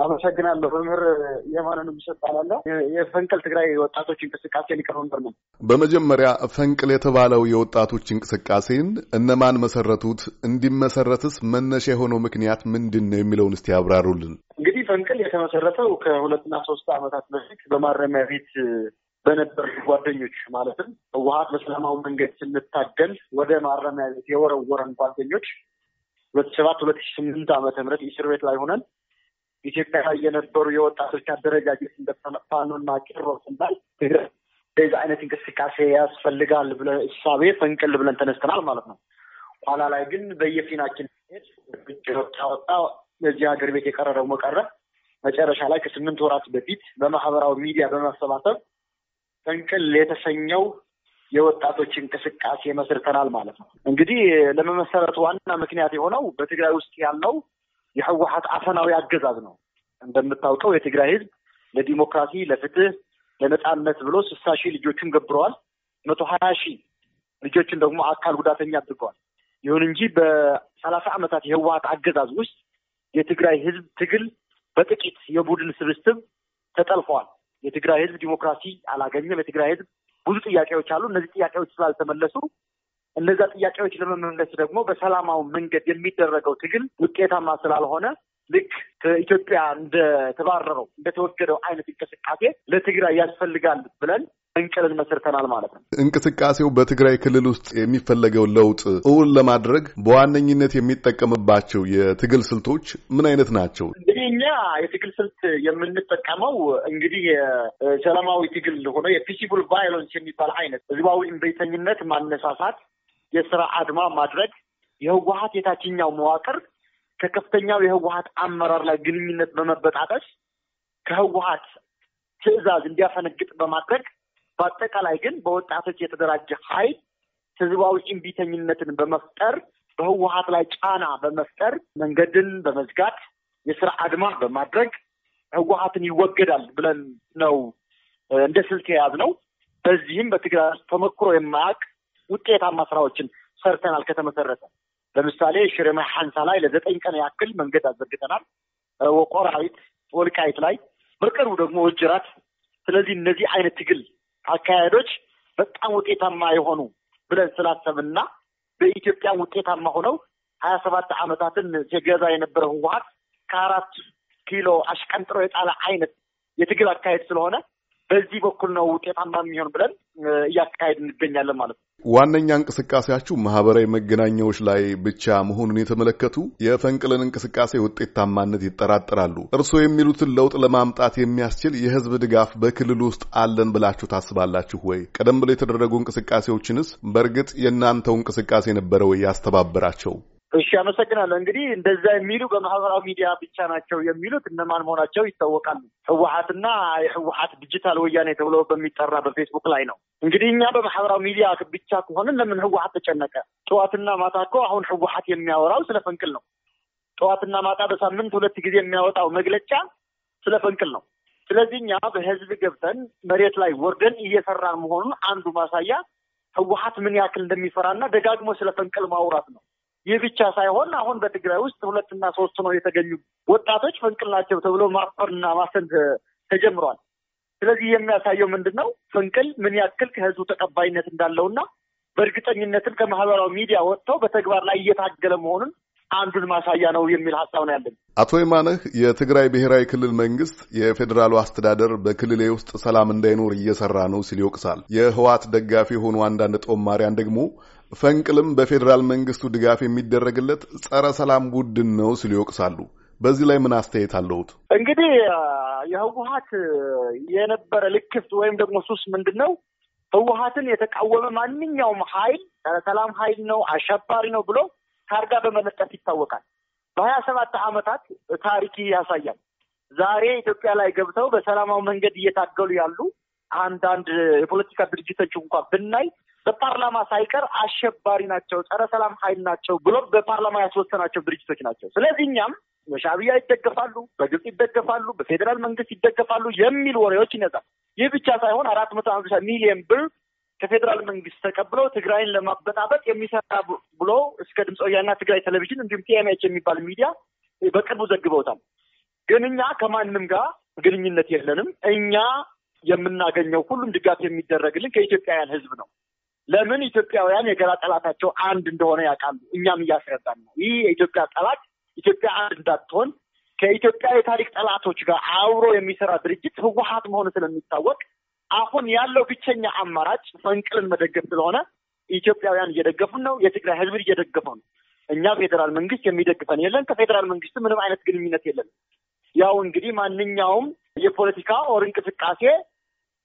አመሰግናለሁ። መምህር የማንን የሚሰጣላለሁ የፈንቅል ትግራይ ወጣቶች እንቅስቃሴ ሊቀመንበር ነው። በመጀመሪያ ፈንቅል የተባለው የወጣቶች እንቅስቃሴን እነማን መሰረቱት? እንዲመሰረትስ መነሻ የሆነው ምክንያት ምንድን ነው የሚለውን እስቲ ያብራሩልን። እንግዲህ ፈንቅል የተመሰረተው ከሁለትና ሶስት ዓመታት በፊት በማረሚያ ቤት በነበር ጓደኞች ማለትም ህወሀት በሰላማዊ መንገድ ስንታገል ወደ ማረሚያ ቤት የወረወረን ጓደኞች ሁለት ሰባት ሁለት ሺ ስምንት ዓመተ ምህረት እስር ቤት ላይ ሆነን ኢትዮጵያ ላይ የነበሩ የወጣቶች አደረጃጀት እንደ ፋኖና ቄሮስ ስናይ እንደዚህ አይነት እንቅስቃሴ ያስፈልጋል ብለ እሳቤ ፈንቅል ብለን ተነስተናል ማለት ነው። ኋላ ላይ ግን በየፊናችን ወጣ እዚህ ሀገር ቤት የቀረ ደግሞ ቀረ። መጨረሻ ላይ ከስምንት ወራት በፊት በማህበራዊ ሚዲያ በማሰባሰብ ፈንቅል የተሰኘው የወጣቶች እንቅስቃሴ መስርተናል ማለት ነው። እንግዲህ ለመመሰረቱ ዋና ምክንያት የሆነው በትግራይ ውስጥ ያለው የህወሀት አፈናዊ አገዛዝ ነው። እንደምታውቀው የትግራይ ህዝብ ለዲሞክራሲ፣ ለፍትህ፣ ለነጻነት ብሎ ስልሳ ሺህ ልጆችን ገብረዋል። መቶ ሀያ ሺህ ልጆችን ደግሞ አካል ጉዳተኛ አድርገዋል። ይሁን እንጂ በሰላሳ ዓመታት የህወሀት አገዛዝ ውስጥ የትግራይ ህዝብ ትግል በጥቂት የቡድን ስብስብ ተጠልፈዋል። የትግራይ ህዝብ ዲሞክራሲ አላገኘም። የትግራይ ህዝብ ብዙ ጥያቄዎች አሉ። እነዚህ ጥያቄዎች ስላልተመለሱ እነዛ ጥያቄዎች ለመመለስ ደግሞ በሰላማዊ መንገድ የሚደረገው ትግል ውጤታማ ስላልሆነ ልክ ከኢትዮጵያ እንደተባረረው እንደተወገደው አይነት እንቅስቃሴ ለትግራይ ያስፈልጋል ብለን ፈንቅልን መስርተናል ማለት ነው። እንቅስቃሴው በትግራይ ክልል ውስጥ የሚፈለገውን ለውጥ እውን ለማድረግ በዋነኝነት የሚጠቀምባቸው የትግል ስልቶች ምን አይነት ናቸው? እንግዲህ እኛ የትግል ስልት የምንጠቀመው እንግዲህ ሰላማዊ ትግል ሆነ የፒሲቡል ቫዮለንስ የሚባል አይነት ህዝባዊ እምቢተኝነት ማነሳሳት፣ የስራ አድማ ማድረግ፣ የህወሀት የታችኛው መዋቅር ከከፍተኛው የህወሀት አመራር ላይ ግንኙነት በመበጣጠስ ከህወሀት ትዕዛዝ እንዲያፈነግጥ በማድረግ በአጠቃላይ ግን በወጣቶች የተደራጀ ኃይል ህዝባዊ እምቢተኝነትን በመፍጠር በህወሀት ላይ ጫና በመፍጠር መንገድን በመዝጋት የስራ አድማ በማድረግ ህወሀትን ይወገዳል ብለን ነው እንደ ስልት የያዝነው። በዚህም በትግራይ ተሞክሮ የማያውቅ ውጤታማ ስራዎችን ሰርተናል። ከተመሰረተ ለምሳሌ ሽሬማ ሐንሳ ላይ ለዘጠኝ ቀን ያክል መንገድ አዘርግተናል። ወቆራዊት፣ ወልቃይት ላይ በቅርቡ ደግሞ ወጅራት። ስለዚህ እነዚህ አይነት ትግል አካሄዶች በጣም ውጤታማ የሆኑ ብለን ስላሰብና በኢትዮጵያ ውጤታማ ሆነው ሀያ ሰባት ዓመታትን ሲገዛ የነበረ ህወሀት ከአራት ኪሎ አሽቀንጥሮ የጣለ አይነት የትግል አካሄድ ስለሆነ በዚህ በኩል ነው ውጤታማ የሚሆን ብለን እያካሄድ እንገኛለን ማለት ነው። ዋነኛ እንቅስቃሴያችሁ ማህበራዊ መገናኛዎች ላይ ብቻ መሆኑን የተመለከቱ የፈንቅልን እንቅስቃሴ ውጤታማነት ይጠራጠራሉ። እርስዎ የሚሉትን ለውጥ ለማምጣት የሚያስችል የህዝብ ድጋፍ በክልሉ ውስጥ አለን ብላችሁ ታስባላችሁ ወይ? ቀደም ብሎ የተደረጉ እንቅስቃሴዎችንስ በእርግጥ የእናንተው እንቅስቃሴ ነበረ ወይ ያስተባበራቸው? እሺ፣ አመሰግናለሁ። እንግዲህ እንደዛ የሚሉ በማህበራዊ ሚዲያ ብቻ ናቸው የሚሉት እነማን መሆናቸው ይታወቃሉ። ህወሀትና የህወሀት ዲጂታል ወያኔ ተብሎ በሚጠራ በፌስቡክ ላይ ነው። እንግዲህ እኛ በማህበራዊ ሚዲያ ብቻ ከሆንን ለምን ህወሀት ተጨነቀ? ጠዋትና ማታ እኮ አሁን ህወሀት የሚያወራው ስለ ፈንቅል ነው። ጠዋትና ማታ በሳምንት ሁለት ጊዜ የሚያወጣው መግለጫ ስለ ፈንቅል ነው። ስለዚህ እኛ በህዝብ ገብተን መሬት ላይ ወርደን እየሰራን መሆኑን አንዱ ማሳያ ህወሀት ምን ያክል እንደሚፈራና ደጋግሞ ስለ ፈንቅል ማውራት ነው። ይህ ብቻ ሳይሆን አሁን በትግራይ ውስጥ ሁለትና ሶስት ነው የተገኙ ወጣቶች ፈንቅል ናቸው ተብሎ ማፈርና ማሰን ተጀምሯል። ስለዚህ የሚያሳየው ምንድን ነው? ፈንቅል ምን ያክል ከህዝቡ ተቀባይነት እንዳለውና በእርግጠኝነትም ከማህበራዊ ሚዲያ ወጥተው በተግባር ላይ እየታገለ መሆኑን አንዱን ማሳያ ነው የሚል ሀሳብ ነው ያለን። አቶ የማነህ የትግራይ ብሔራዊ ክልል መንግስት የፌዴራሉ አስተዳደር በክልሌ ውስጥ ሰላም እንዳይኖር እየሰራ ነው ሲል ይወቅሳል። የህወሓት ደጋፊ የሆኑ አንዳንድ ጦማሪያን ደግሞ ፈንቅልም በፌዴራል መንግስቱ ድጋፍ የሚደረግለት ጸረ ሰላም ቡድን ነው ሲሉ ይወቅሳሉ። በዚህ ላይ ምን አስተያየት አለሁት? እንግዲህ የህወሀት የነበረ ልክፍት ወይም ደግሞ ሱስ ምንድን ነው? ህወሀትን የተቃወመ ማንኛውም ሀይል ጸረ ሰላም ሀይል ነው፣ አሸባሪ ነው ብሎ ታርጋ በመለጠፍ ይታወቃል። በሀያ ሰባት ዓመታት ታሪክ ያሳያል። ዛሬ ኢትዮጵያ ላይ ገብተው በሰላማዊ መንገድ እየታገሉ ያሉ አንዳንድ የፖለቲካ ድርጅቶች እንኳን ብናይ በፓርላማ ሳይቀር አሸባሪ ናቸው፣ ጸረ ሰላም ሀይል ናቸው ብሎ በፓርላማ ያስወሰናቸው ድርጅቶች ናቸው። ስለዚህ እኛም በሻዕቢያ ይደገፋሉ፣ በግብጽ ይደገፋሉ፣ በፌዴራል መንግስት ይደገፋሉ የሚል ወሬዎች ይነዛል። ይህ ብቻ ሳይሆን አራት መቶ ሀምሳ ሚሊዮን ብር ከፌዴራል መንግስት ተቀብለው ትግራይን ለማበጣበጥ የሚሰራ ብሎ እስከ ድምፅ ወያኔና ትግራይ ቴሌቪዥን እንዲሁም ቲኤምኤች የሚባል ሚዲያ በቅርቡ ዘግበውታል። ግን እኛ ከማንም ጋር ግንኙነት የለንም። እኛ የምናገኘው ሁሉም ድጋፍ የሚደረግልን ከኢትዮጵያውያን ሕዝብ ነው። ለምን ኢትዮጵያውያን የጋራ ጠላታቸው አንድ እንደሆነ ያውቃሉ። እኛም እያስረዳን ነው። ይህ የኢትዮጵያ ጠላት ኢትዮጵያ አንድ እንዳትሆን ከኢትዮጵያ የታሪክ ጠላቶች ጋር አብሮ የሚሰራ ድርጅት ህወሀት መሆኑ ስለሚታወቅ አሁን ያለው ብቸኛ አማራጭ ፈንቅልን መደገፍ ስለሆነ ኢትዮጵያውያን እየደገፉን ነው። የትግራይ ህዝብን እየደገፈው ነው። እኛ ፌዴራል መንግስት የሚደግፈን የለን። ከፌዴራል መንግስት ምንም አይነት ግንኙነት የለንም። ያው እንግዲህ ማንኛውም የፖለቲካ or እንቅስቃሴ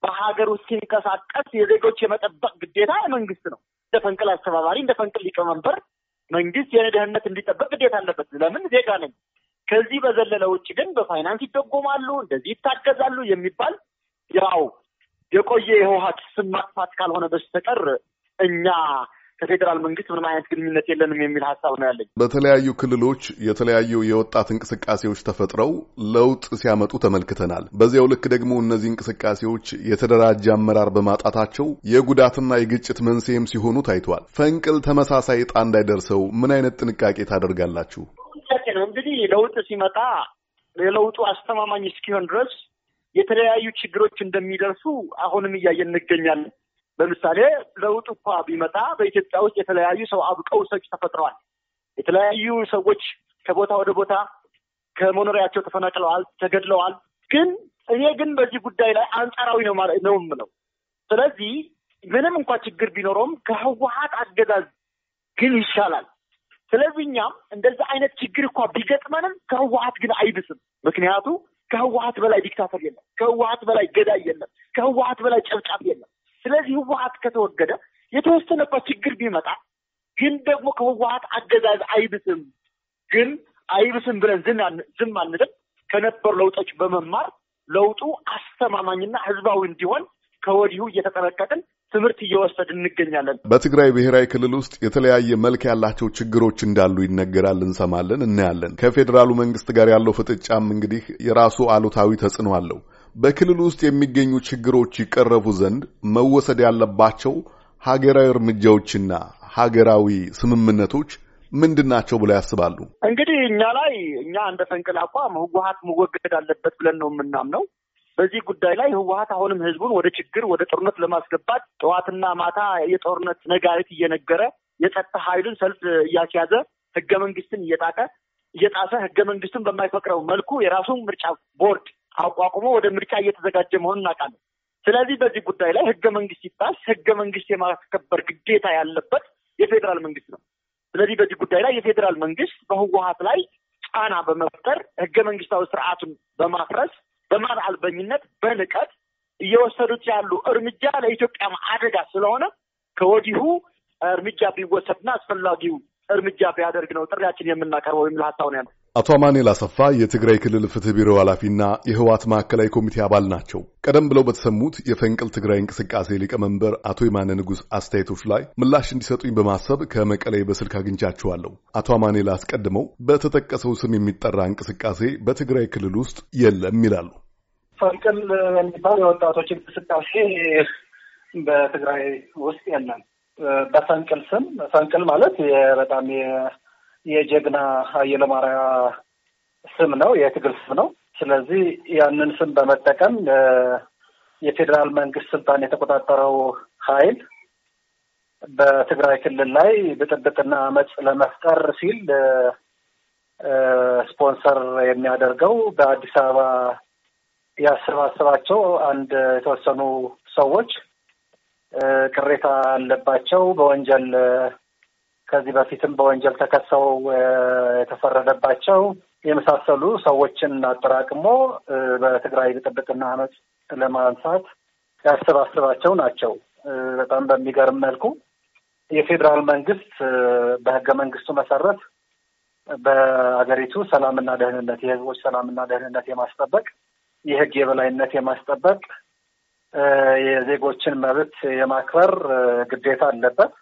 በሀገር ውስጥ ሲንቀሳቀስ የዜጎች የመጠበቅ ግዴታ የመንግስት ነው። እንደ ፈንቅል አስተባባሪ፣ እንደ ፈንቅል ሊቀመንበር መንግስት የኔ ደህንነት እንዲጠበቅ ግዴታ አለበት። ለምን ዜጋ ነኝ። ከዚህ በዘለለ ውጭ ግን በፋይናንስ ይደጎማሉ፣ እንደዚህ ይታገዛሉ የሚባል ያው የቆየ የህወሀት ስም ማጥፋት ካልሆነ በስተቀር እኛ ከፌዴራል መንግስት ምንም አይነት ግንኙነት የለንም የሚል ሀሳብ ነው ያለኝ። በተለያዩ ክልሎች የተለያዩ የወጣት እንቅስቃሴዎች ተፈጥረው ለውጥ ሲያመጡ ተመልክተናል። በዚያው ልክ ደግሞ እነዚህ እንቅስቃሴዎች የተደራጀ አመራር በማጣታቸው የጉዳትና የግጭት መንስኤም ሲሆኑ ታይቷል። ፈንቅል ተመሳሳይ ዕጣ እንዳይደርሰው ምን አይነት ጥንቃቄ ታደርጋላችሁ? ነው እንግዲህ ለውጥ ሲመጣ የለውጡ አስተማማኝ እስኪሆን ድረስ የተለያዩ ችግሮች እንደሚደርሱ አሁንም እያየን እንገኛለን። ለምሳሌ ለውጥ እንኳ ቢመጣ በኢትዮጵያ ውስጥ የተለያዩ ሰው አብቀው ሰዎች ተፈጥረዋል። የተለያዩ ሰዎች ከቦታ ወደ ቦታ ከመኖሪያቸው ተፈናቅለዋል፣ ተገድለዋል። ግን እኔ ግን በዚህ ጉዳይ ላይ አንጻራዊ ነው ማለት ነው የምለው። ስለዚህ ምንም እንኳ ችግር ቢኖረውም ከህወሀት አገዛዝ ግን ይሻላል። ስለዚህ እኛም እንደዚህ አይነት ችግር እንኳ ቢገጥመንም ከህወሀት ግን አይብስም። ምክንያቱ ከህወሀት በላይ ዲክታተር የለም፣ ከህወሀት በላይ ገዳይ የለም፣ ከህወሀት በላይ ጨብጫብ የለም። ስለዚህ ህወሀት ከተወገደ የተወሰነባት ችግር ቢመጣ ግን ደግሞ ከህወሀት አገዛዝ አይብስም። ግን አይብስም ብለን ዝም አንልም። ከነበሩ ለውጦች በመማር ለውጡ አስተማማኝና ህዝባዊ እንዲሆን ከወዲሁ እየተጠነቀቅን ትምህርት እየወሰድን እንገኛለን። በትግራይ ብሔራዊ ክልል ውስጥ የተለያየ መልክ ያላቸው ችግሮች እንዳሉ ይነገራል፣ እንሰማለን፣ እናያለን። ከፌዴራሉ መንግስት ጋር ያለው ፍጥጫም እንግዲህ የራሱ አሉታዊ ተጽዕኖ አለው። በክልሉ ውስጥ የሚገኙ ችግሮች ይቀረፉ ዘንድ መወሰድ ያለባቸው ሀገራዊ እርምጃዎችና ሀገራዊ ስምምነቶች ምንድን ናቸው ብለው ያስባሉ? እንግዲህ እኛ ላይ እኛ እንደ ፈንቅል አቋም ህወሀት መወገድ አለበት ብለን ነው የምናምነው። በዚህ ጉዳይ ላይ ህወሀት አሁንም ህዝቡን ወደ ችግር ወደ ጦርነት ለማስገባት ጠዋትና ማታ የጦርነት ነጋሪት እየነገረ የጸጥታ ኃይሉን ሰልፍ እያስያዘ ህገ መንግስትን እየጣቀ እየጣሰ ህገ መንግስቱን በማይፈቅደው መልኩ የራሱን ምርጫ ቦርድ አቋቁሞ ወደ ምርጫ እየተዘጋጀ መሆኑን እናውቃለን። ስለዚህ በዚህ ጉዳይ ላይ ህገ መንግስት ሲጣስ ህገ መንግስት የማስከበር ግዴታ ያለበት የፌዴራል መንግስት ነው። ስለዚህ በዚህ ጉዳይ ላይ የፌዴራል መንግስት በህወሀት ላይ ጫና በመፍጠር ህገ መንግስታዊ ስርዓቱን በማፍረስ በማን አልበኝነት በንቀት እየወሰዱት ያሉ እርምጃ ለኢትዮጵያ አደጋ ስለሆነ ከወዲሁ እርምጃ ቢወሰድና አስፈላጊው እርምጃ ቢያደርግ ነው ጥሪያችን የምናቀርበው የሚል ሀሳብ ነው ያለው። አቶ አማኑኤል አሰፋ የትግራይ ክልል ፍትህ ቢሮ ኃላፊና የህወሓት ማዕከላዊ ኮሚቴ አባል ናቸው። ቀደም ብለው በተሰሙት የፈንቅል ትግራይ እንቅስቃሴ ሊቀመንበር አቶ የማነ ንጉሥ አስተያየቶች ላይ ምላሽ እንዲሰጡኝ በማሰብ ከመቀሌ በስልክ አግኝቻቸዋለሁ። አቶ አማኑኤል አስቀድመው በተጠቀሰው ስም የሚጠራ እንቅስቃሴ በትግራይ ክልል ውስጥ የለም ይላሉ። ፈንቅል የሚባል የወጣቶች እንቅስቃሴ በትግራይ ውስጥ የለም። በፈንቅል ስም ፈንቅል ማለት በጣም የጀግና ኃይለማርያ ስም ነው፣ የትግል ስም ነው። ስለዚህ ያንን ስም በመጠቀም የፌዴራል መንግስት ስልጣን የተቆጣጠረው ኃይል በትግራይ ክልል ላይ ብጥብጥና አመፅ ለመፍጠር ሲል ስፖንሰር የሚያደርገው በአዲስ አበባ ያሰባሰባቸው አንድ የተወሰኑ ሰዎች ቅሬታ አለባቸው በወንጀል ከዚህ በፊትም በወንጀል ተከሰው የተፈረደባቸው የመሳሰሉ ሰዎችን አጠራቅሞ በትግራይ ብጥብጥና አመፅ ለማንሳት ያሰባስባቸው ናቸው። በጣም በሚገርም መልኩ የፌዴራል መንግስት በህገ መንግስቱ መሰረት በአገሪቱ ሰላምና ደህንነት የህዝቦች ሰላምና ደህንነት የማስጠበቅ የህግ የበላይነት የማስጠበቅ የዜጎችን መብት የማክበር ግዴታ አለበት።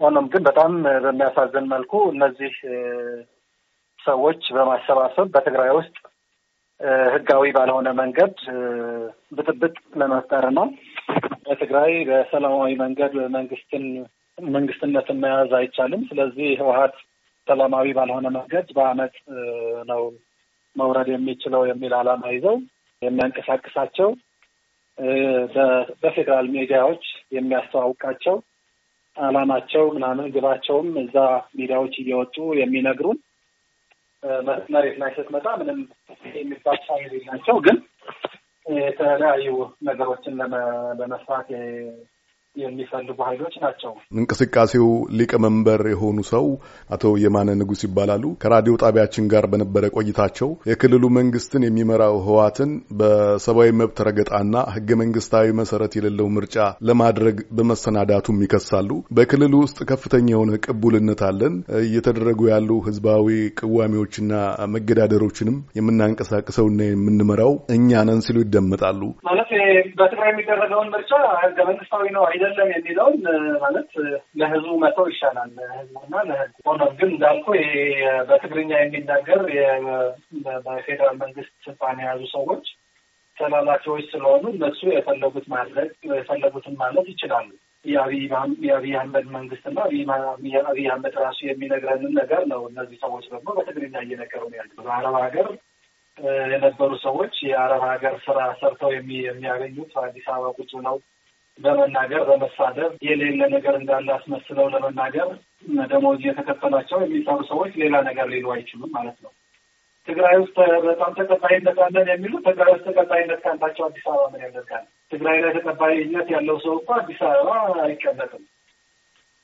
ሆኖም ግን በጣም በሚያሳዝን መልኩ እነዚህ ሰዎች በማሰባሰብ በትግራይ ውስጥ ህጋዊ ባልሆነ መንገድ ብጥብጥ ለመፍጠርና በትግራይ በሰላማዊ መንገድ መንግስትን መንግስትነትን መያዝ አይቻልም። ስለዚህ ህወሀት ሰላማዊ ባልሆነ መንገድ በአመፅ ነው መውረድ የሚችለው የሚል ዓላማ ይዘው የሚያንቀሳቅሳቸው በፌዴራል ሚዲያዎች የሚያስተዋውቃቸው ዓላማቸው ምናምን ግባቸውም እዛ ሚዲያዎች እየወጡ የሚነግሩን። መሬት ላይ ስትመጣ ምንም የሚባል ፋይል የላቸው ግን የተለያዩ ነገሮችን ለመስራት የሚፈልጉ ኃይሎች ናቸው። እንቅስቃሴው ሊቀመንበር የሆኑ ሰው አቶ የማነ ንጉስ ይባላሉ። ከራዲዮ ጣቢያችን ጋር በነበረ ቆይታቸው የክልሉ መንግስትን የሚመራው ህዋትን በሰብአዊ መብት ረገጣና ህገ መንግስታዊ መሰረት የሌለው ምርጫ ለማድረግ በመሰናዳቱም ይከሳሉ። በክልሉ ውስጥ ከፍተኛ የሆነ ቅቡልነት አለን፣ እየተደረጉ ያሉ ህዝባዊ ቅዋሜዎችና መገዳደሮችንም የምናንቀሳቅሰውና የምንመራው እኛ ነን ሲሉ ይደመጣሉ። ማለት በትግራይ የሚደረገውን ምርጫ ህገ መንግስታዊ ነው አይደለም የሚለውን ማለት ለህዝቡ መተው ይሻላል። ህዝቡና ለህዝቡ ሆኖም ግን እንዳልኩ በትግርኛ የሚናገር በፌዴራል መንግስት ስልጣን የያዙ ሰዎች ተላላኪዎች ስለሆኑ እነሱ የፈለጉት ማድረግ የፈለጉትን ማለት ይችላሉ። የአብይ አህመድ መንግስትና አብይ አህመድ ራሱ የሚነግረንን ነገር ነው። እነዚህ ሰዎች ደግሞ በትግርኛ እየነገሩ ነው ያሉ በአረብ ሀገር የነበሩ ሰዎች የአረብ ሀገር ስራ ሰርተው የሚያገኙት አዲስ አበባ ቁጭ ነው በመናገር በመሳደብ የሌለ ነገር እንዳለ አስመስለው ለመናገር ደሞዝ እየተከፈላቸው የሚሰሩ ሰዎች ሌላ ነገር ሊሉ አይችሉም ማለት ነው። ትግራይ ውስጥ በጣም ተቀባይነት አለን የሚሉት ትግራይ ውስጥ ተቀባይነት ካላቸው አዲስ አበባ ምን ያደርጋል? ትግራይ ላይ ተቀባይነት ያለው ሰው እኮ አዲስ አበባ አይቀመጥም።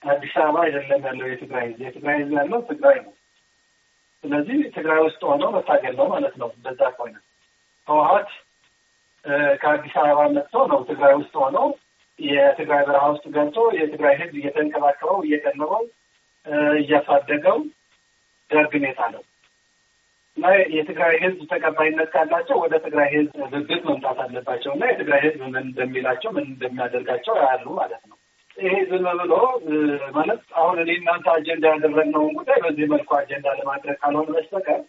አዲስ አበባ አይደለም ያለው የትግራይ ህዝብ። የትግራይ ህዝብ ያለው ትግራይ ነው። ስለዚህ ትግራይ ውስጥ ሆነው መታገል ነው ማለት ነው። እንደዛ ከሆነ ህወሀት ከአዲስ አበባ መጥቶ ነው ትግራይ ውስጥ ሆነው የትግራይ በረሃ ውስጥ ገብቶ የትግራይ ህዝብ እየተንከባከበው እየቀለበው እያሳደገው ደርግን የጣለው እና የትግራይ ህዝብ ተቀባይነት ካላቸው ወደ ትግራይ ህዝብ ብብት መምጣት አለባቸው እና የትግራይ ህዝብ ምን እንደሚላቸው ምን እንደሚያደርጋቸው ያሉ ማለት ነው። ይሄ ዝም ብሎ ማለት አሁን እኔ እናንተ አጀንዳ ያደረግነውን ጉዳይ በዚህ መልኩ አጀንዳ ለማድረግ ካልሆነ በስተቀር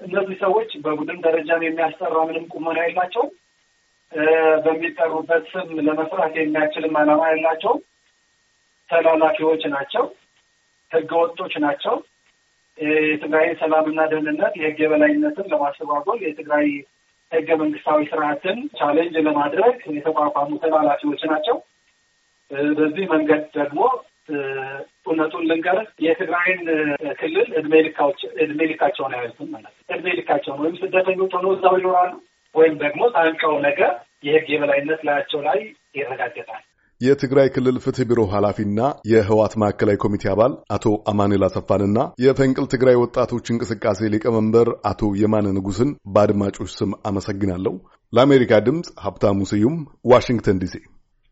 እነዚህ ሰዎች በቡድን ደረጃም የሚያስጠራ ምንም ቁመና የላቸውም። በሚጠሩበት ስም ለመስራት የሚያችልም ዓላማ የላቸውም። ተላላፊዎች ናቸው። ህገወጦች ናቸው። የትግራይን ሰላምና ደህንነት፣ የህግ የበላይነትን ለማስተጓጎል የትግራይ ህገ መንግስታዊ ስርዓትን challenge ለማድረግ የተቋቋሙ ተላላፊዎች ናቸው። በዚህ መንገድ ደግሞ እውነቱን ልንገር የትግራይን ክልል እድሜ ልካቸውን አያዩትም ማለት እድሜ ልካቸውን ወይም ስደተኞች ሆኖ እዛው ይኖራሉ ወይም ደግሞ ታንቀው ነገር የህግ የበላይነት ላያቸው ላይ ይረጋገጣል። የትግራይ ክልል ፍትህ ቢሮ ኃላፊና የህዋት ማዕከላዊ ኮሚቴ አባል አቶ አማኑኤል አሰፋንና የፈንቅል ትግራይ ወጣቶች እንቅስቃሴ ሊቀመንበር አቶ የማነ ንጉስን በአድማጮች ስም አመሰግናለሁ። ለአሜሪካ ድምፅ ሀብታሙ ስዩም ዋሽንግተን ዲሲ